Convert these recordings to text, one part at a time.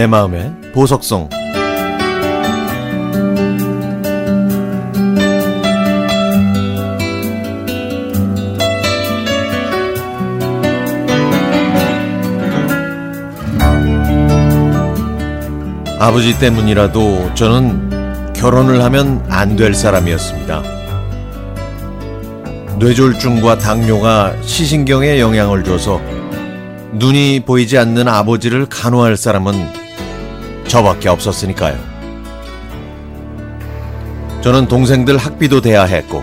내 마음의 보석성 아버지 때문이라도 저는 결혼을 하면 안 될 사람이었습니다. 뇌졸중과 당뇨가 시신경에 영향을 줘서 눈이 보이지 않는 아버지를 간호할 사람은 저밖에 없었으니까요. 저는 동생들 학비도 대야 했고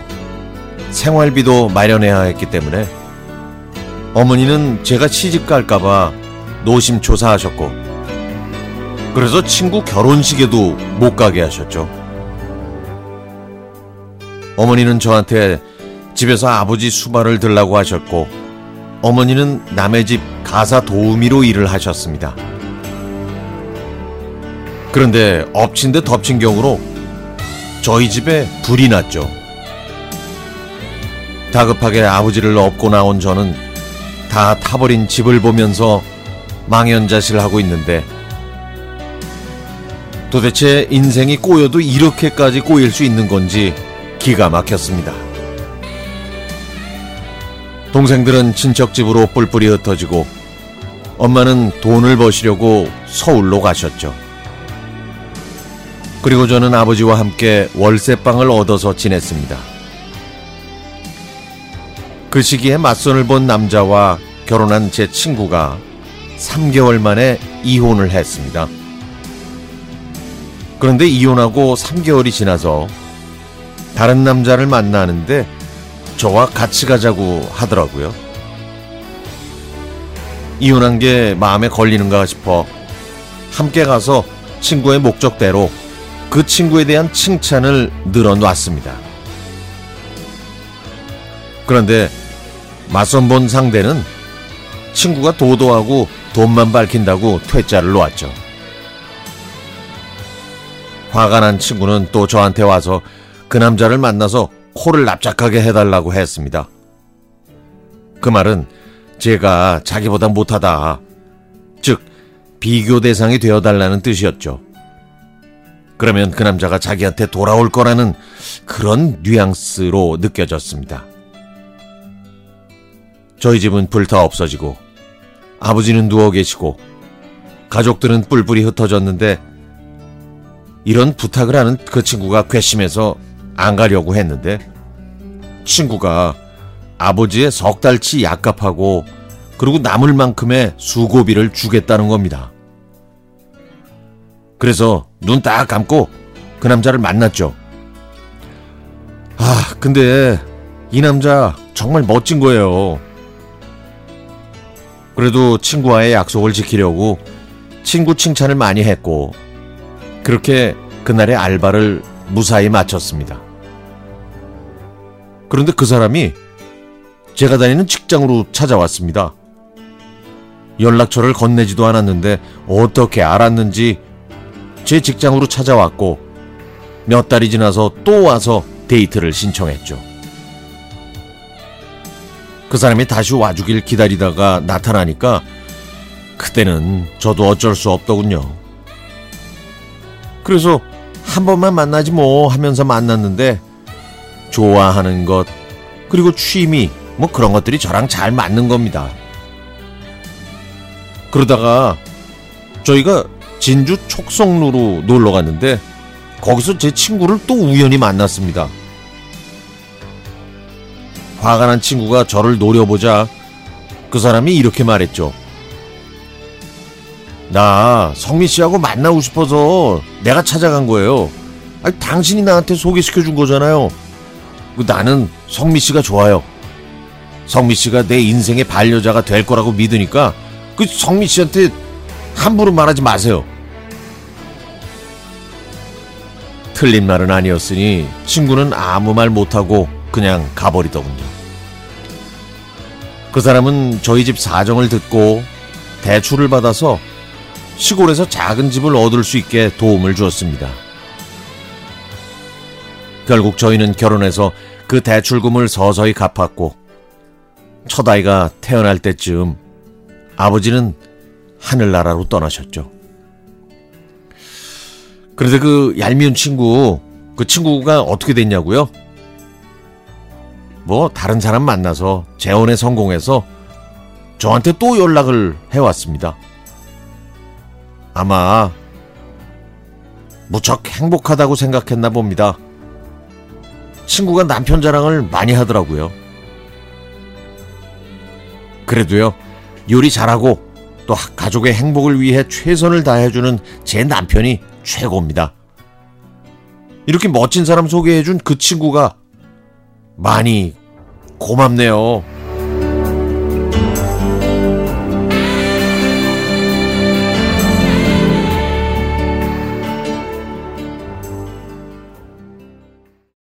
생활비도 마련해야 했기 때문에 어머니는 제가 시집 갈까봐 노심초사하셨고 그래서 친구 결혼식에도 못 가게 하셨죠. 어머니는 저한테 집에서 아버지 수발을 들라고 하셨고 어머니는 남의 집 가사 도우미로 일을 하셨습니다. 그런데 엎친 데 덮친 경우로 저희 집에 불이 났죠. 다급하게 아버지를 업고 나온 저는 다 타버린 집을 보면서 망연자실 하고 있는데 도대체 인생이 꼬여도 이렇게까지 꼬일 수 있는 건지 기가 막혔습니다. 동생들은 친척 집으로 뿔뿔이 흩어지고 엄마는 돈을 버시려고 서울로 가셨죠. 그리고 저는 아버지와 함께 월세방을 얻어서 지냈습니다. 그 시기에 맞선을 본 남자와 결혼한 제 친구가 3개월 만에 이혼을 했습니다. 그런데 이혼하고 3개월이 지나서 다른 남자를 만나는데 저와 같이 가자고 하더라고요. 이혼한 게 마음에 걸리는가 싶어 함께 가서 친구의 목적대로 그 친구에 대한 칭찬을 늘어놨습니다. 그런데 맞선 본 상대는 친구가 도도하고 돈만 밝힌다고 퇴짜를 놓았죠. 화가 난 친구는 또 저한테 와서 그 남자를 만나서 코를 납작하게 해달라고 했습니다. 그 말은 제가 자기보다 못하다. 즉, 비교 대상이 되어달라는 뜻이었죠. 그러면 그 남자가 자기한테 돌아올 거라는 그런 뉘앙스로 느껴졌습니다. 저희 집은 불타 없어지고 아버지는 누워 계시고 가족들은 뿔뿔이 흩어졌는데 이런 부탁을 하는 그 친구가 괘씸해서 안 가려고 했는데 친구가 아버지의 석 달치 약값하고 그리고 남을 만큼의 수고비를 주겠다는 겁니다. 그래서 눈 딱 감고 그 남자를 만났죠. 아, 근데 이 남자 정말 멋진 거예요. 그래도 친구와의 약속을 지키려고 친구 칭찬을 많이 했고 그렇게 그날의 알바를 무사히 마쳤습니다. 그런데 그 사람이 제가 다니는 직장으로 찾아왔습니다. 연락처를 건네지도 않았는데 어떻게 알았는지 제 직장으로 찾아왔고 몇 달이 지나서 또 와서 데이트를 신청했죠. 그 사람이 다시 와주길 기다리다가 나타나니까 그때는 저도 어쩔 수 없더군요. 그래서 한 번만 만나지 뭐 하면서 만났는데 좋아하는 것 그리고 취미 뭐 그런 것들이 저랑 잘 맞는 겁니다. 그러다가 저희가 진주 촉성루로 놀러 갔는데 거기서 제 친구를 또 우연히 만났습니다. 화가 난 친구가 저를 노려보자 그 사람이 이렇게 말했죠. 나 성민 씨하고 만나고 싶어서 내가 찾아간 거예요. 아니, 당신이 나한테 소개시켜 준 거잖아요. 그 나는 성미 씨가 좋아요. 성미 씨가 내 인생의 반려자가 될 거라고 믿으니까 그 성미 씨한테 함부로 말하지 마세요. 틀린 말은 아니었으니 친구는 아무 말 못하고 그냥 가버리더군요. 그 사람은 저희 집 사정을 듣고 대출을 받아서 시골에서 작은 집을 얻을 수 있게 도움을 주었습니다. 결국 저희는 결혼해서 그 대출금을 서서히 갚았고 첫 아이가 태어날 때쯤 아버지는 하늘나라로 떠나셨죠. 그런데 그 얄미운 친구, 그 친구가 어떻게 됐냐고요? 뭐 다른 사람 만나서 재혼에 성공해서 저한테 또 연락을 해왔습니다. 아마 무척 행복하다고 생각했나 봅니다. 친구가 남편 자랑을 많이 하더라고요. 그래도요, 요리 잘하고 또 가족의 행복을 위해 최선을 다해주는 제 남편이 최고입니다. 이렇게 멋진 사람 소개해준 그 친구가 많이 고맙네요.